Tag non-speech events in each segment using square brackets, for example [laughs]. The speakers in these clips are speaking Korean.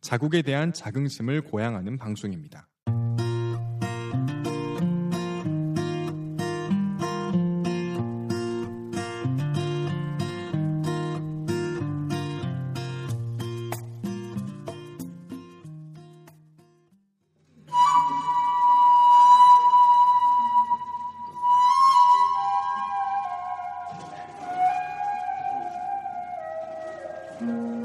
자국에 대한 자긍심을 고양하는 방송입니다. 대한민국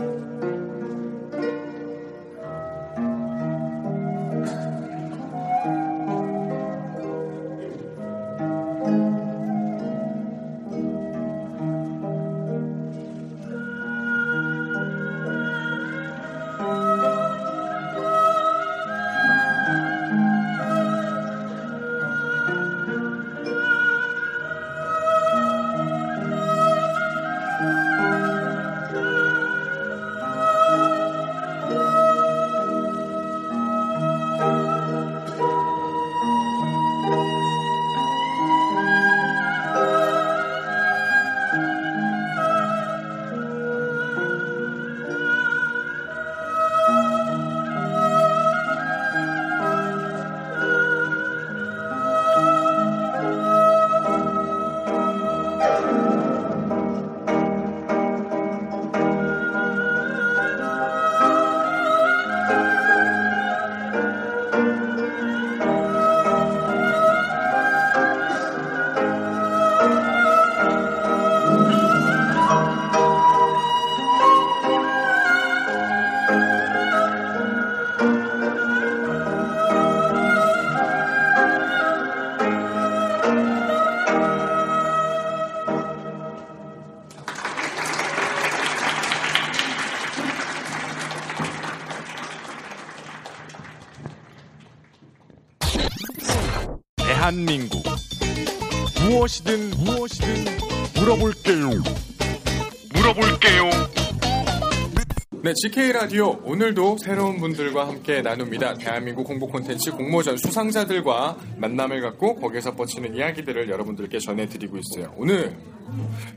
네, GK 라디오 오늘도 새로운 분들과 함께 나눕니다. 대한민국 홍보 콘텐츠 공모전 수상자들과 만남을 갖고 거기에서 뻗치는 이야기들을 여러분들께 전해드리고 있어요. 오늘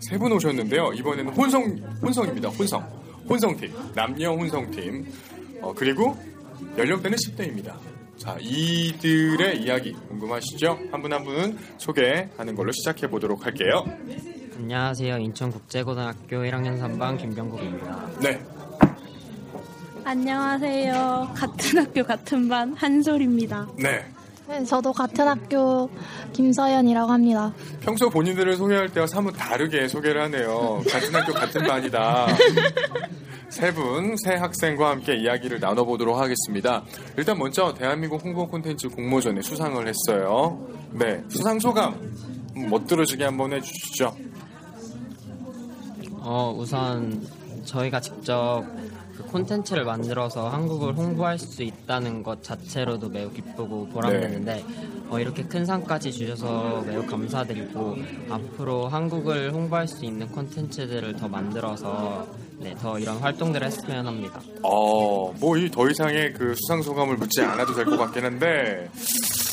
세 분 오셨는데요. 이번에는 혼성 혼성입니다. 혼성 혼성팀 남녀 혼성팀 어, 그리고 연령대는 10대입니다. 자, 이들의 이야기 궁금하시죠? 한 분 한 분은 소개하는 걸로 시작해 보도록 할게요. 안녕하세요. 인천국제고등학교 1학년 3반 김병국입니다. 네, 안녕하세요. 같은 학교 같은 반 한솔입니다. 네. 네, 저도 같은 학교 김서연이라고 합니다. 평소 본인들을 소개할 때와 사뭇 다르게 소개를 하네요. 같은 학교 같은 반이다. 세 분, 세 학생과 함께 이야기를 나눠보도록 하겠습니다. 일단 먼저 대한민국 홍보 콘텐츠 공모전에 수상을 했어요. 네, 수상 소감 멋들어지게 한번 해주시죠. 어, 우선 저희가 직접 그 콘텐츠를 만들어서 한국을 홍보할 수 있다는 것 자체로도 매우 기쁘고 보람되는데 어, 이렇게 큰 상까지 주셔서 매우 감사드리고 앞으로 한국을 홍보할 수 있는 콘텐츠들을 더 만들어서 네, 더 이런 활동들을 했으면 합니다. 어, 뭐 이 더 이상의 그 수상 소감을 묻지 않아도 될 것 같긴 한데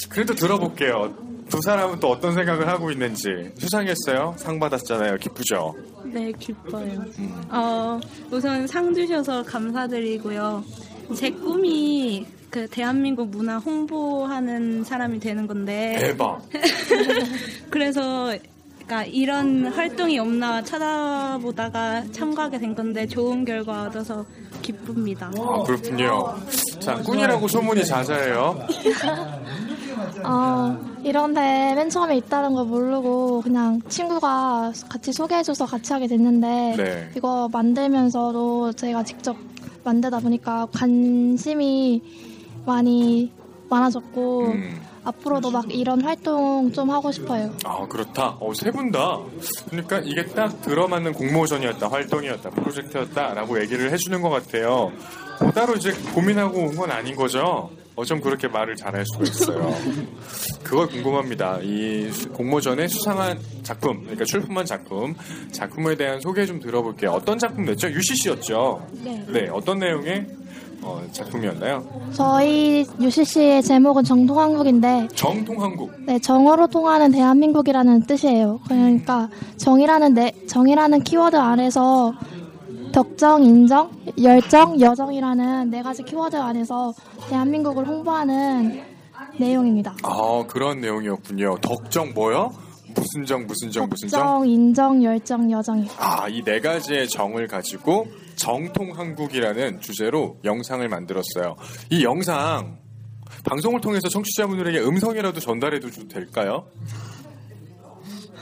그래도 들어볼게요. 두 사람은 또 어떤 생각을 하고 있는지 수상했어요? 상 받았잖아요. 기쁘죠? 네, 기뻐요. 어, 우선 상 주셔서 감사드리고요. 제 꿈이 그 대한민국 문화 홍보하는 사람이 되는 건데 대박. [laughs] 그래서 그러니까 이런 활동이 없나 찾아보다가 참가하게 된 건데 좋은 결과 얻어서 기쁩니다. 아, 그렇군요. 자, 꾼이라고 소문이 자자해요. [laughs] 어, 이런데 맨 처음에 있다는 걸 모르고 그냥 친구가 같이 소개해줘서 같이 하게 됐는데 네. 이거 만들면서도 제가 직접 만들다 보니까 관심이 많이 많아졌고 음. 앞으로도 막 이런 활동 좀 하고 싶어요. 아 그렇다. 어, 세 분 다. 그러니까 이게 딱 들어맞는 공모전이었다, 활동이었다, 프로젝트였다라고 얘기를 해주는 것 같아요. 뭐 따로 이제 고민하고 온 건 아닌 거죠. 어쩜 그렇게 말을 잘할 수가 있어요. 그걸 궁금합니다. 이 수- 공모전에 수상한 작품, 그러니까 출품한 작품, 작품에 대한 소개 좀 들어볼게요. 어떤 작품 냈죠? UCC였죠. 네. 네, 어떤 내용의 어, 작품이었나요? 저희 UCC의 제목은 정통한국인데 정통한국. 네, 정으로 통하는 대한민국이라는 뜻이에요. 그러니까 정이라는 내, 정이라는 키워드 안에서 덕정, 인정, 열정, 여정이라는 네 가지 키워드 안에서 대한민국을 홍보하는 내용입니다. 아 그런 내용이었군요. 덕정 뭐요? 무슨 정 무슨 정 무슨 정? 덕정, 인정, 열정, 여정이요. 아, 이 네 가지의 정을 가지고 정통 한국이라는 주제로 영상을 만들었어요. 이 영상 방송을 통해서 청취자분들에게 음성이라도 전달해도 좀 될까요?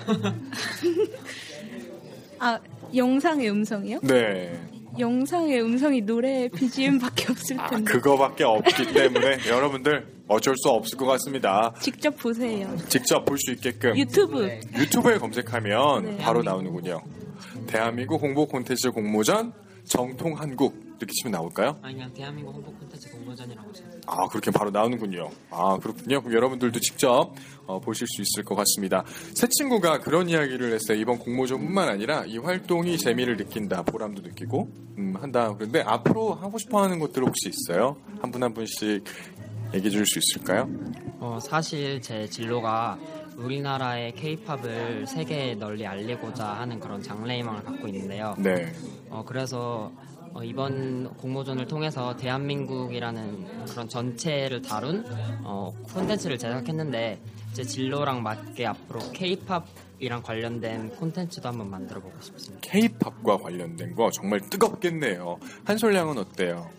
[laughs] 아 영상의 음성이요? 네. 영상의 음성이 노래 BGM밖에 없을 아, 텐데 그거밖에 없기 때문에 [laughs] 여러분들 어쩔 수 없을 것 같습니다. 직접 보세요. 직접 볼 수 있게끔 유튜브 유튜브에 검색하면 네. 바로 나오는군요. 대한민국 홍보 콘텐츠 공모전 정통 한국 이렇게 치면 나올까요? 아니면 대한민국 홍보 콘텐츠 공모전이라고. 아 그렇게 바로 나오는군요. 아 그렇군요. 그럼 여러분들도 직접 어, 보실 수 있을 것 같습니다. 새 친구가 그런 이야기를 했어요. 이번 공모전뿐만 아니라 이 활동이 재미를 느낀다, 보람도 느끼고 음, 한다. 그런데 앞으로 하고 싶어하는 것들 혹시 있어요? 한 분 한 분씩 얘기해 줄 수 있을까요? 어, 사실 제 진로가 우리나라의 케이팝을 세계에 널리 알리고자 하는 그런 장래희망을 갖고 있는데요. 네. 어, 그래서 어, 이번 공모전을 통해서 대한민국이라는 그런 전체를 다룬 어, 콘텐츠를 제작했는데 제 진로랑 맞게 앞으로 케이팝이랑 관련된 콘텐츠도 한번 만들어 보고 싶습니다. K-팝과 관련된 거 정말 뜨겁겠네요. 한솔량은 어때요?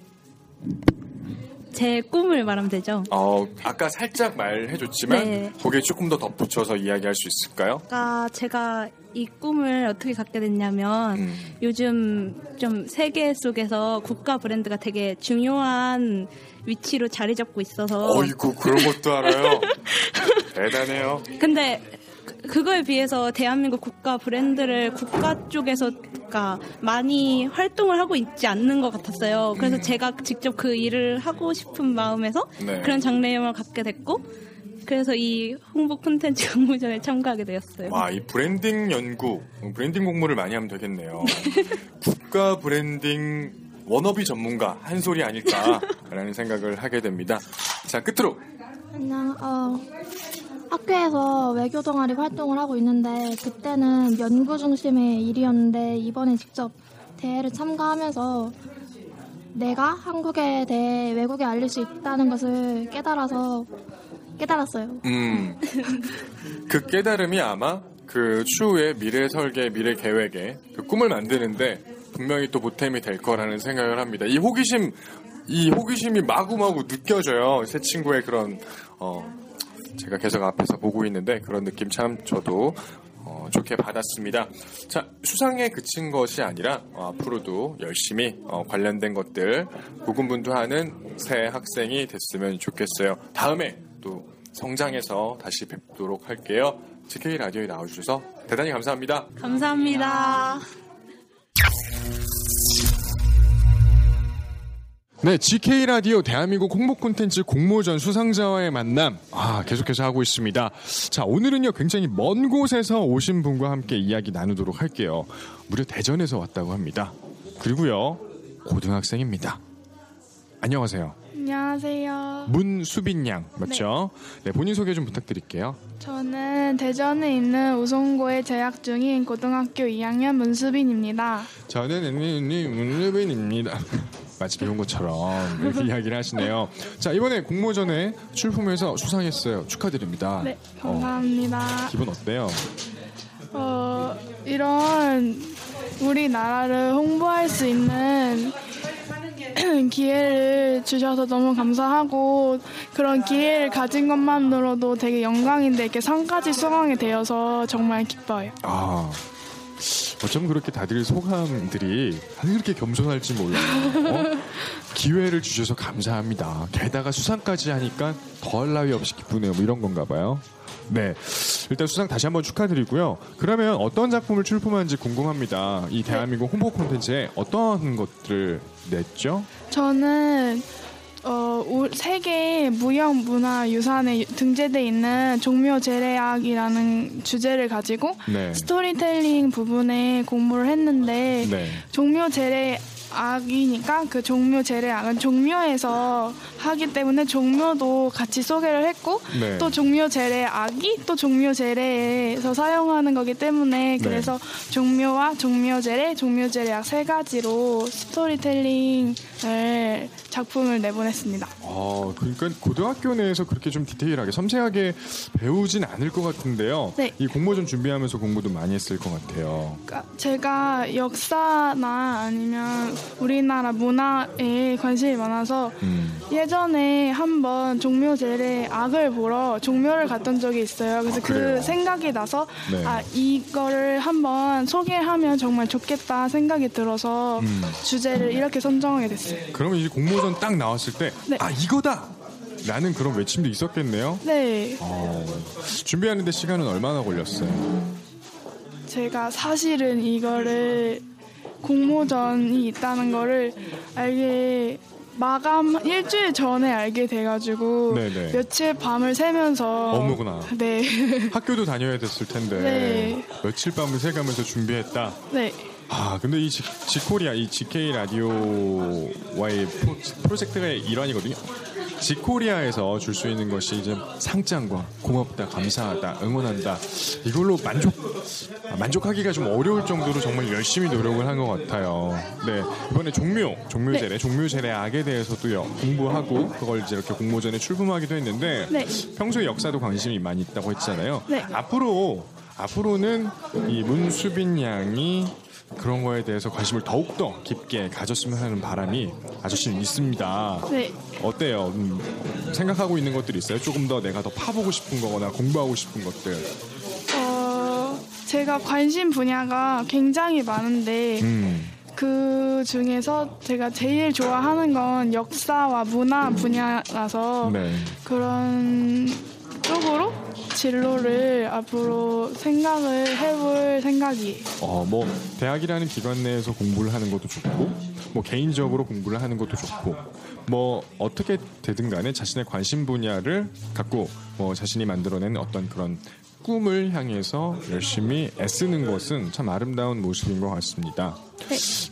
제 꿈을 말하면 되죠. 어, 아까 살짝 말해줬지만 네. 거기에 조금 더 덧붙여서 이야기할 수 있을까요? 아까 제가 이 꿈을 어떻게 갖게 됐냐면 음. 요즘 좀 세계 속에서 국가 브랜드가 되게 중요한 위치로 자리 잡고 있어서 어이구 그런 것도 알아요. [laughs] 대단해요. 근데 그- 그거에 비해서 대한민국 국가 브랜드를 국가 쪽에서 그러니까 많이 활동을 하고 있지 않는 것 같았어요. 그래서 음. 제가 직접 그 일을 하고 싶은 마음에서 네. 그런 장래희망을 갖게 됐고 그래서 이 홍보 콘텐츠 공모전에 참가하게 되었어요. 와, 이 브랜딩 연구, 브랜딩 공모를 많이 하면 되겠네요. [laughs] 국가 브랜딩 워너비 전문가 한 소리 아닐까라는 생각을 하게 됩니다. 자, 끝으로 그냥 어, 학교에서 외교 동아리 활동을 하고 있는데 그때는 연구 중심의 일이었는데 이번에 직접 대회를 참가하면서 내가 한국에 대해 외국에 알릴 수 있다는 것을 깨달아서 깨달았어요. 음, 그 깨달음이 아마 그 추후에 미래 설계, 미래 계획에 그 꿈을 만드는데 분명히 또 보탬이 될 거라는 생각을 합니다. 이 호기심, 이 호기심이 마구마구 느껴져요. 새 친구의 그런 어, 제가 계속 앞에서 보고 있는데 그런 느낌 참 저도 어, 좋게 받았습니다. 자, 수상에 그친 것이 아니라 어, 앞으로도 열심히 어, 관련된 것들 고군분투하는 새 학생이 됐으면 좋겠어요. 다음에 또 성장해서 다시 뵙도록 할게요. GK 라디오에 나와주셔서 대단히 감사합니다. 감사합니다. 네, GK 라디오 대한민국 홍보 콘텐츠 공모전 수상자와의 만남 아, 계속해서 하고 있습니다. 자, 오늘은요 굉장히 먼 곳에서 오신 분과 함께 이야기 나누도록 할게요. 무려 대전에서 왔다고 합니다. 그리고요 고등학생입니다. 안녕하세요. 안녕하세요. 문수빈 양 맞죠? 네, 본인 소개 좀 부탁드릴게요. 저는 대전에 있는 우송고에 재학 중인 고등학교 2학년 문수빈입니다. 저는 문수빈입니다. [laughs] 마치 배운 것처럼 이렇게 이야기를 하시네요. 자 이번에 공모전에 출품해서 수상했어요. 축하드립니다. 네, 감사합니다. 기분 어때요? 어, 이런 우리나라를 홍보할 수 있는 기회를 주셔서 너무 감사하고 그런 기회를 가진 것만으로도 되게 영광인데 이렇게 상까지 수강이 되어서 정말 기뻐요. 아, 어쩜 그렇게 다들 소감들이 다들 그렇게 겸손할지 몰라요. 어? 기회를 주셔서 감사합니다. 게다가 수상까지 하니까 더할 나위 없이 기쁘네요. 뭐 이런 건가 봐요. 네. 일단 수상 다시 한번 축하드리고요. 그러면 어떤 작품을 출품한지 궁금합니다. 이 대한민국 홍보 콘텐츠에 어떤 것들을 냈죠? 저는 어, 우- 세계 무형문화유산에 등재돼 있는 종묘 제례학이라는 주제를 가지고 네. 스토리텔링 부분에 공부를 했는데 네. 종묘 제례 악이니까 그 종묘 제례악은 종묘에서 하기 때문에 종묘도 같이 소개를 했고 네. 또 종묘 제례악이 또 종묘 제례에서 사용하는 거기 때문에 네. 그래서 종묘와 종묘 제례, 종묘 제례악 세 가지로 스토리텔링을 작품을 내보냈습니다. 어, 그러니까 고등학교 내에서 그렇게 좀 디테일하게 섬세하게 배우진 않을 것 같은데요. 네. 이 공모전 준비하면서 공부도 많이 했을 것 같아요. 그러니까 제가 역사나 아니면 우리나라 문화에 관심이 많아서 음. 예전에 한번 종묘 제례 악을 보러 종묘를 갔던 적이 있어요. 그래서 아? 그 생각이 나서 네. 아 이거를 한번 소개하면 정말 좋겠다 생각이 들어서 음. 주제를 이렇게 선정하게 됐어요. 그러면 이제 공모전 딱 나왔을 때, 네. 아, 이거다! 라는 그런 외침도 있었겠네요. 네, 어, 준비하는데 시간은 얼마나 걸렸어요? 제가 사실은 이거를 공모전이 있다는 거를 알게 마감 일주일 전에 알게 돼가지고 네네. 며칠 밤을 새면서 어머구나. 네, [laughs] 학교도 다녀야 됐을 텐데 네. 며칠 밤을 새가면서 준비했다. 네. 아 근데 이 지, 지코리아 이 GK 라디오와의 프로, 프로젝트의 일환이거든요. 지코리아에서 줄 수 있는 것이 이제 상장과 고맙다, 감사하다, 응원한다 이걸로 만족 아, 만족하기가 좀 어려울 정도로 정말 열심히 노력을 한 것 같아요. 네 이번에 종묘 종묘제례 종묘제례 악에 대해서도 요 공부하고 그걸 이제 이렇게 공모전에 출품하기도 했는데 네. 평소에 역사도 관심이 많이 있다고 했잖아요. 네. 앞으로 앞으로는 이 문수빈 양이 그런 거에 대해서 관심을 더욱더 깊게 가졌으면 하는 바람이 아저씨는 있습니다. 네. 어때요? 음, 생각하고 있는 것들이 있어요? 조금 더 내가 더 파보고 싶은 거거나 공부하고 싶은 것들. 어, 제가 관심 분야가 굉장히 많은데 음, 그 중에서 제가 제일 좋아하는 건 역사와 문화 분야라서 네. 그런 쪽으로 진로를 앞으로 생각을 해볼 생각이에요. 어, 뭐 대학이라는 기관 내에서 공부를 하는 것도 좋고, 뭐 개인적으로 공부를 하는 것도 좋고, 뭐 어떻게 되든 간에 자신의 관심 분야를 갖고 뭐 자신이 만들어낸 어떤 그런 꿈을 향해서 열심히 애쓰는 것은 참 아름다운 모습인 것 같습니다.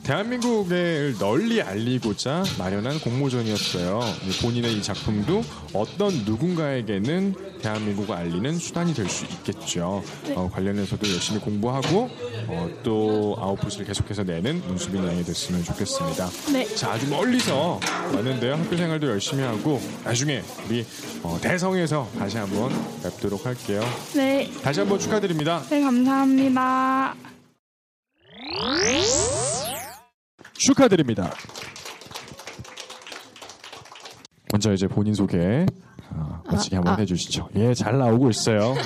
대한민국을 널리 알리고자 마련한 공모전이었어요. 본인의 이 작품도 어떤 누군가에게는 대한민국을 알리는 수단이 될 수 있겠죠. 어, 관련해서도 열심히 공부하고 어, 또 아웃풋을 계속해서 내는 문수빈 양이 됐으면 좋겠습니다. 네. 자, 아주 멀리서 왔는데요. 학교 생활도 열심히 하고 나중에 우리 어, 대성에서 다시 한번 뵙도록 할게요. 네. 다시 한번 축하드립니다. 네, 감사합니다. 축하드립니다. 먼저 이제 본인 소개 어, 멋지게 아, 한번 아. 해주시죠. 예, 잘 나오고 있어요. 음.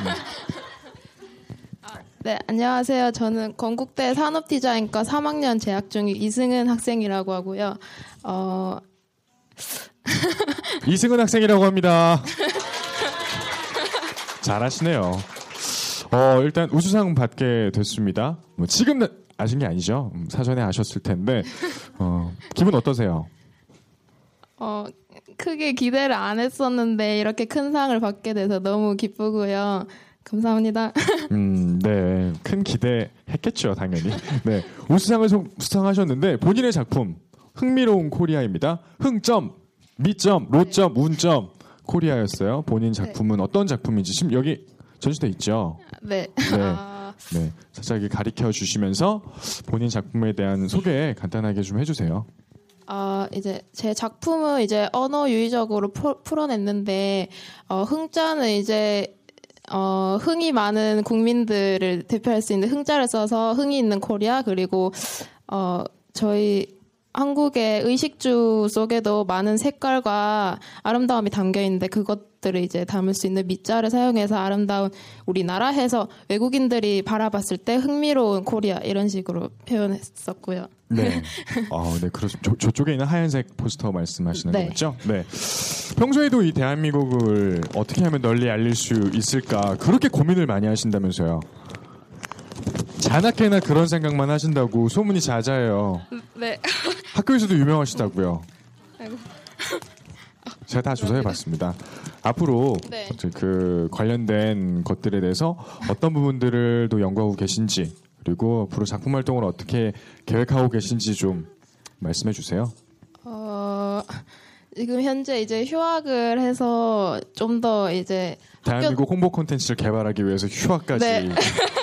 네, 안녕하세요. 저는 건국대 산업디자인과 3학년 재학 중인 이승은 학생이라고 하고요. 어, [laughs] 이승은 학생이라고 합니다. [laughs] 잘하시네요. 어, 일단 우수상 받게 됐습니다. 뭐 지금 아신 게 아니죠. 음, 사전에 아셨을 텐데 어, 기분 어떠세요? 어, 크게 기대를 안 했었는데 이렇게 큰 상을 받게 돼서 너무 기쁘고요. 감사합니다. [laughs] 음, 네. 큰 기대 했겠죠, 당연히. 네. 우수상을 소- 수상하셨는데 본인의 작품 흥미로운 코리아입니다. 흥점, 미점, 로점, 운점 코리아였어요. 본인 작품은 어떤 작품인지 지금 여기 전시돼 있죠. 네. 네. [laughs] 아, 네. 살짝 가리켜 주시면서 본인 작품에 대한 소개 간단하게 좀 해주세요. 어, 이제 제 작품은 이제 언어유희적으로 풀- 풀어냈는데 어, 흥자는 이제 어, 흥이 많은 국민들을 대표할 수 있는 흥자를 써서 흥이 있는 코리아 그리고 어, 저희 한국의 의식주 속에도 많은 색깔과 아름다움이 담겨 있는데 그것들을 이제 담을 수 있는 미자를 사용해서 아름다운 우리나라 해서 외국인들이 바라봤을 때 흥미로운 코리아 이런 식으로 표현했었고요. 네. [laughs] 아, 네, 그렇죠. 저, 저쪽에 있는 하얀색 포스터 말씀하시는 네. 거죠? 네. 평소에도 이 대한민국을 어떻게 하면 널리 알릴 수 있을까 그렇게 고민을 많이 하신다면서요. 자나깨나 그런 생각만 하신다고 소문이 자자해요. 네. 학교에서도 유명하시다고요. 아이고. 제가 다 조사해 봤습니다. 앞으로 네. 저그 관련된 것들에 대해서 어떤 부분들을 또 연구하고 계신지 그리고 앞으로 작품 활동을 어떻게 계획하고 계신지 좀 말씀해 주세요. 어, 지금 현재 이제 휴학을 해서 좀 더 이제 대한민국 홍보 콘텐츠를 개발하기 위해서 휴학까지 네. [laughs]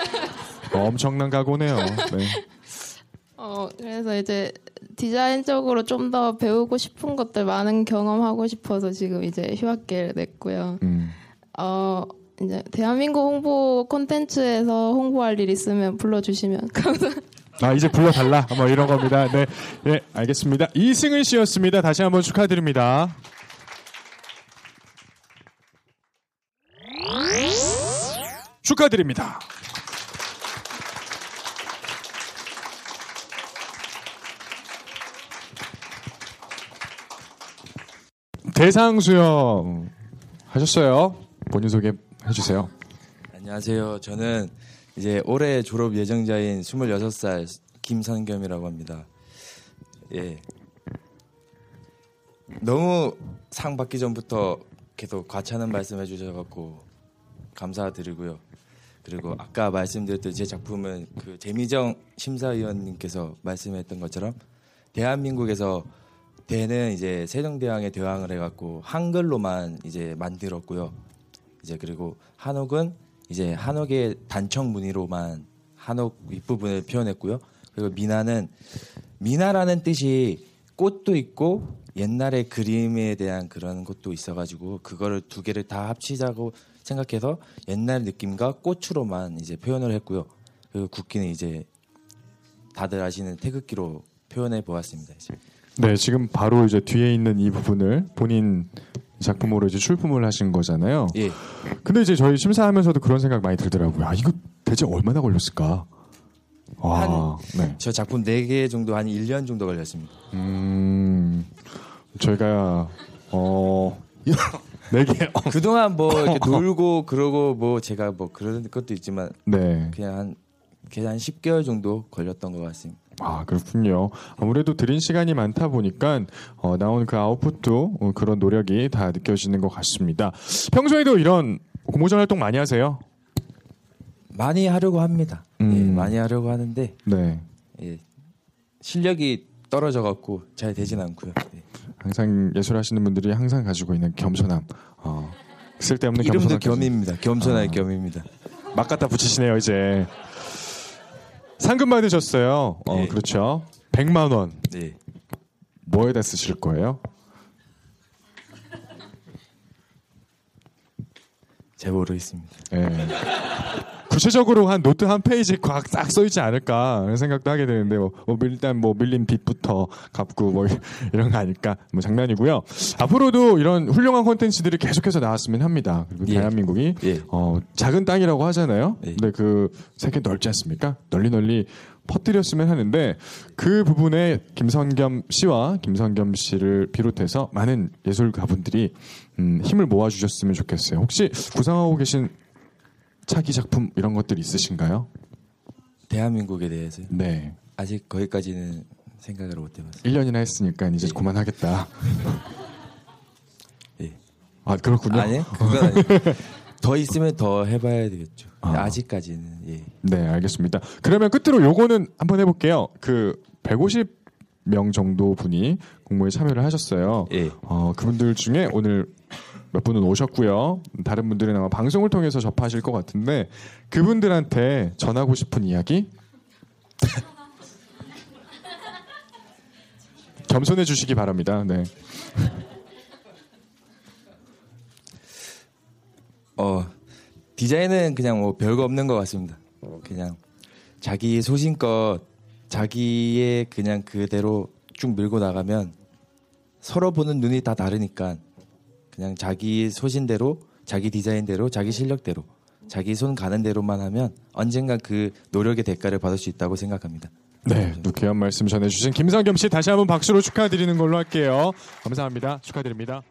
엄청난 각오네요. 네. [laughs] 어, 그래서 이제 디자인적으로 좀 더 배우고 싶은 것들 많은 경험하고 싶어서 지금 이제 휴학기를 냈고요. 음. 어, 이제 대한민국 홍보 콘텐츠에서 홍보할 일 있으면 불러주시면 [laughs] 감사합니다. 아 이제 불러달라 뭐 이런 겁니다. 네, 네 알겠습니다. 이승은 씨였습니다. 다시 한번 축하드립니다. 축하드립니다. 대상 수영 하셨어요? 본인 소개 해주세요. 안녕하세요. 저는 이제 올해 졸업 예정자인 26살 김선겸이라고 합니다. 예. 너무 상 받기 전부터 계속 과찬한 말씀 해 주셔갖고 감사드리고요. 그리고 아까 말씀드렸던 제 작품은 그 재미정 심사위원님께서 말씀했던 것처럼 대한민국에서 대는 이제 세종대왕에 대왕을 해갖고 한글로만 이제 만들었고요. 이제 그리고 한옥은 이제 한옥의 단청 무늬로만 한옥 윗부분을 표현했고요. 그리고 미나는 미나라는 뜻이 꽃도 있고 옛날의 그림에 대한 그런 것도 있어가지고 그거를 두 개를 다 합치자고 생각해서 옛날 느낌과 꽃으로만 이제 표현을 했고요. 그리고 국기는 이제 다들 아시는 태극기로 표현해 보았습니다. 이제. 네, 지금 바로 이제 뒤에 있는 이 부분을 본인 작품으로 이제 출품을 하신 거잖아요. 예. 근데 이제 저희 심사하면서도 그런 생각 많이 들더라고요. 아, 이거 대체 얼마나 걸렸을까? 와, 네. 저 작품 4개 정도 한 1년 정도 걸렸습니다. 음, 저희가, 어, [laughs] 네 개. 어, 그동안 뭐 이렇게 [laughs] 놀고 그러고 뭐 제가 뭐 그런 것도 있지만 네. 그냥 한 그냥 한 10개월 정도 걸렸던 것 같습니다. 아, 그렇군요. 아무래도 드린 시간이 많다 보니까 어, 나온 그 아웃풋도 어, 그런 노력이 다 느껴지는 것 같습니다. 평소에도 이런 공모전 활동 많이 하세요? 많이 하려고 합니다. 예, 음. 많이 하려고 하는데 네. 예, 실력이 떨어져 갖고 잘 되진 않고요. 예. 항상 예술하시는 분들이 항상 가지고 있는 겸손함. 어, 쓸데없는 이름도 겸손함. 겸입니다. 겸손할 아. 겸입니다. 막 갖다 붙이시네요, 이제. 상금 받으셨어요. 어, 예. 그렇죠. 100만 원. 예. 뭐에다 쓰실 거예요? 잘 모르겠습니다. 예. 구체적으로 한 노트 한 페이지 꽉 써 있지 않을까 그런 생각도 하게 되는데 뭐, 뭐 일단 뭐 밀린 빚부터 갚고 뭐 [laughs] 이런 거 아닐까 뭐 장난이고요. 앞으로도 이런 훌륭한 콘텐츠들이 계속해서 나왔으면 합니다. 그리고 예. 대한민국이 예. 어, 작은 땅이라고 하잖아요. 예. 근데 그 세계 넓지 않습니까? 널리 널리 퍼뜨렸으면 하는데 그 부분에 김선겸 씨와 김선겸 씨를 비롯해서 많은 예술가분들이 음, 힘을 모아주셨으면 좋겠어요. 혹시 구상하고 계신 차기 작품 이런 것들 있으신가요? 대한민국에 대해서 네. 아직 거기까지는 생각을 못 해봤어요. 1년이나 했으니까 이제 그만하겠다. [laughs] 예. 아, 그렇군요. 아니 그건. 더 있으면 더 해봐야 되겠죠. 아. 직까지는 예. 네, 알겠습니다. 그러면 끝으로 요거는 한번 해볼게요. 그 150명 정도 분이 공모에 참여를 하셨어요. 예. 어, 그분들 중에 오늘 몇 분은 오셨고요. 다른 분들은 아마 방송을 통해서 접하실 것 같은데 그분들한테 전하고 싶은 이야기 [laughs] 겸손해 주시기 바랍니다. 네. 어 디자인은 그냥 뭐 별거 없는 것 같습니다. 그냥 자기 소신껏 자기의 그냥 그대로 쭉쭉 밀고 나가면 서로 보는 눈이 다 다르니까 그냥 자기 소신대로 자기 디자인대로 자기 실력대로 자기 손 가는 대로만 하면 언젠가 그 노력의 대가를 받을 수 있다고 생각합니다. 네, 네 누쾌한 말씀 전해주신 김상겸 씨 다시 한번 박수로 축하드리는 걸로 할게요. 감사합니다. 축하드립니다.